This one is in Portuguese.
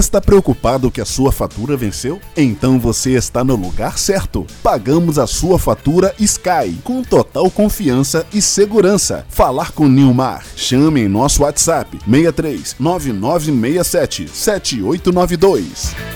Está preocupado que a sua fatura venceu? Então você está no lugar certo. Pagamos a sua fatura Sky com total confiança e segurança. Falar com Nilmar. Chame em nosso WhatsApp 63 9967 7892.